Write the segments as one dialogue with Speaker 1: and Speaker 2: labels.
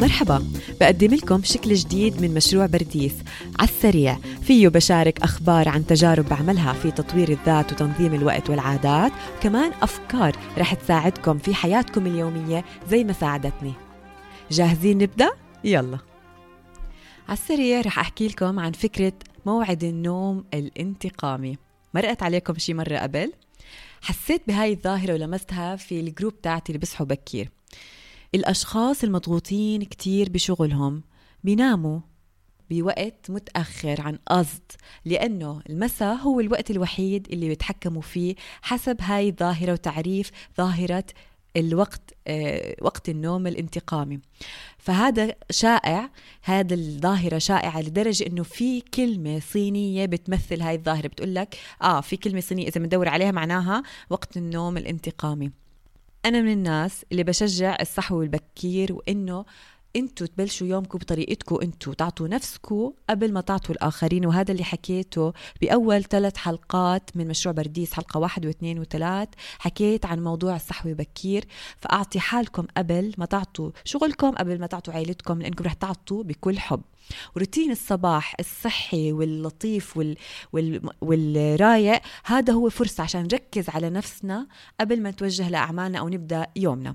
Speaker 1: مرحبا. بقدم لكم شكل جديد من مشروع برديس على السريع فيه بشارك أخبار عن تجارب بعملها في تطوير الذات وتنظيم الوقت والعادات. وكمان أفكار رح تساعدكم في حياتكم اليومية زي ما ساعدتني. جاهزين نبدأ؟ يلا. على السريع رح أحكي لكم عن فكرة موعد النوم الانتقامي. مرقت عليكم شي مرة قبل؟ حسيت بهاي الظاهرة ولمستها في الجروب تاعتي اللي بصحوا بكير. الأشخاص المضغوطين كتير بشغلهم بيناموا بوقت متأخر عن قصد لأنه المساء هو الوقت الوحيد اللي بيتحكموا فيه حسب هاي الظاهرة وتعريف ظاهرة الوقت آه وقت النوم الانتقامي. فهذا شائع هذا الظاهرة شائعة لدرجة إنه في كلمة صينية بتمثل هاي الظاهرة. بتقول لك آه في كلمة صينية إذا بندور عليها معناها وقت النوم الانتقامي. أنا من الناس اللي بشجع الصحو البكير وإنه أنتوا تبلشوا يومكم بطريقتكم أنتوا تعطوا نفسكم قبل ما تعطوا الآخرين وهذا اللي حكيته بأول ثلاث حلقات من مشروع برديس حلقة واحد واثنين وثلاث حكيت عن موضوع الصحوة بكير فأعطي حالكم قبل ما تعطوا شغلكم قبل ما تعطوا عائلتكم لأنكم رح تعطوا بكل حب. روتين الصباح الصحي واللطيف وال... وال... والرايق هذا هو فرصة عشان نركز على نفسنا قبل ما نتوجه لأعمالنا أو نبدأ يومنا.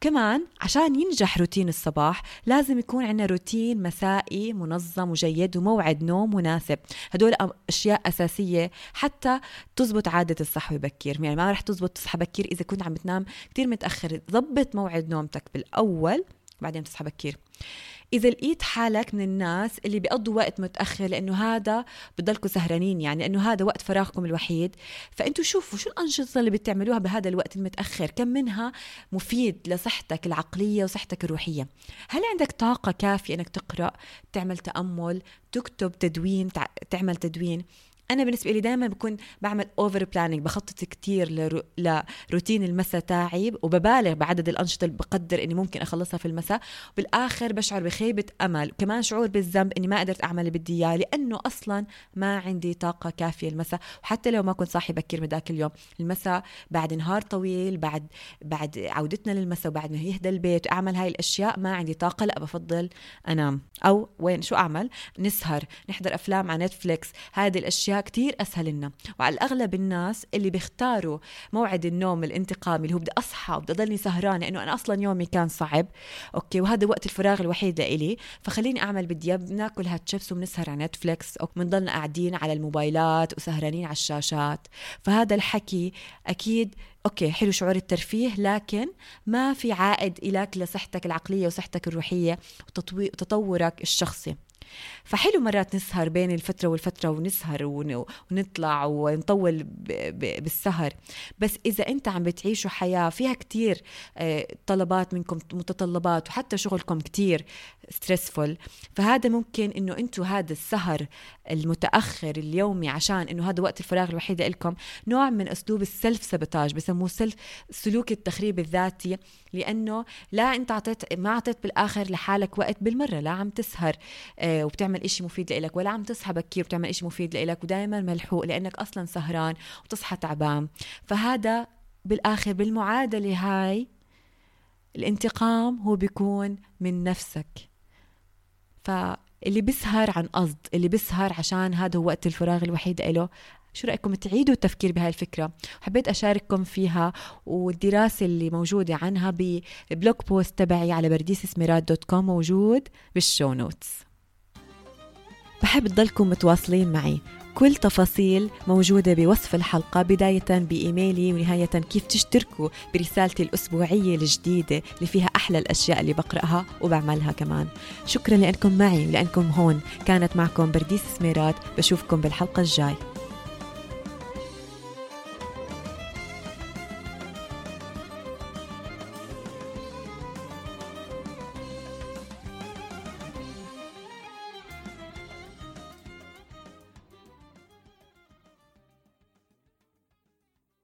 Speaker 1: كمان عشان ينجح روتين الصباح لازم يكون عندنا روتين مسائي منظم وجيد وموعد نوم مناسب. هدول أشياء أساسية حتى تزبط عادة الصحوة بكير. يعني ما رح تزبط تصحى بكير إذا كنت عم بتنام كثير متأخر. ضبط موعد نومتك بالأول بعدين تصحى بكير. إذا لقيت حالك من الناس اللي بيقضوا وقت متأخر لأنه هذا بضلكم سهرانين يعني لأنه هذا وقت فراغكم الوحيد. فأنتوا شوفوا شو الأنشطة اللي بتعملوها بهذا الوقت المتأخر كم منها مفيد لصحتك العقلية وصحتك الروحية. هل عندك طاقة كافية إنك تقرأ تعمل تأمل تكتب تدوين تعمل تدوين؟ أنا بالنسبة لي دائما بكون بعمل over planning بخطط كثير لروتين المساء تاعي وببالغ بعدد الأنشطة اللي بقدر إني ممكن أخلصها في المساء. وبالاخر بشعر بخيبة أمل كمان شعور بالذنب إني ما قدرت أعمل اللي بدي إياه لأنه أصلا ما عندي طاقة كافية المساء. وحتى لو ما كنت صاحي بكير من ذاك اليوم المساء بعد نهار طويل بعد بعد عودتنا للمساء وبعد ما يهدى البيت واعمل هاي الأشياء ما عندي طاقة لا بفضل أنام. أو وين؟ شو أعمل؟ نسهر نحضر أفلام على نتفليكس. هذه الأشياء اشياء كتير أسهل لنا. وعلى الأغلب الناس اللي بيختاروا موعد النوم الانتقامي اللي هو بدي أصحى وبدي أضلني سهرانة لأنه أنا أصلا يومي كان صعب okay وهذا وقت الفراغ الوحيد لإلي. فخليني أعمل بدي بناكل هاتشيبس وبنسهر على Netflix أو بنضلنا قاعدين على الموبايلات وسهرانين على الشاشات. فهذا الحكي أكيد okay حلو شعور الترفيه لكن ما في عائد إلك لصحتك العقلية وصحتك الروحية وتطورك الشخصي. فحلو مرات نسهر بين الفترة والفترة ونسهر ونطلع ونطول بالسهر. بس إذا أنت عم بتعيشوا حياة فيها كتير آه، طلبات منكم متطلبات وحتى شغلكم كتير stressful فهذا ممكن إنه أنتم هذا السهر المتأخر اليومي عشان إنه هذا وقت الفراغ الوحيد لكم نوع من أسلوب ال self sabotage بسموه self سلوك التخريب الذاتي لأنه لا أنت اعطيت ما اعطيت بالآخر لحالك وقت بالمرة لا عم تسهر آه وبتعمل إشي مفيد لإلك ولا عم تصحى بكير وبتعمل إشي مفيد لإلك ودائما ملحوق لأنك أصلا سهران وتصحى تعبان. فهذا بالآخر بالمعادلة هاي الانتقام هو بيكون من نفسك. فاللي بيسهر عن قصد اللي بيسهر عشان هذا هو وقت الفراغ الوحيد له شو رأيكم تعيدوا التفكير بهاي الفكرة؟ حبيت أشارككم فيها والدراسة اللي موجودة عنها ب blog post تبعي على برديسسميرات dot com موجود بال show notes. بحب تضلكم متواصلين معي. كل تفاصيل موجودة بوصف الحلقة بداية بإيميلي ونهاية كيف تشتركوا برسالتي الأسبوعية الجديدة اللي فيها أحلى الأشياء اللي بقرأها وبعملها كمان. شكرا لأنكم معي ولأنكم هون. كانت معكم برديس سميرات. بشوفكم بالحلقة الجاي.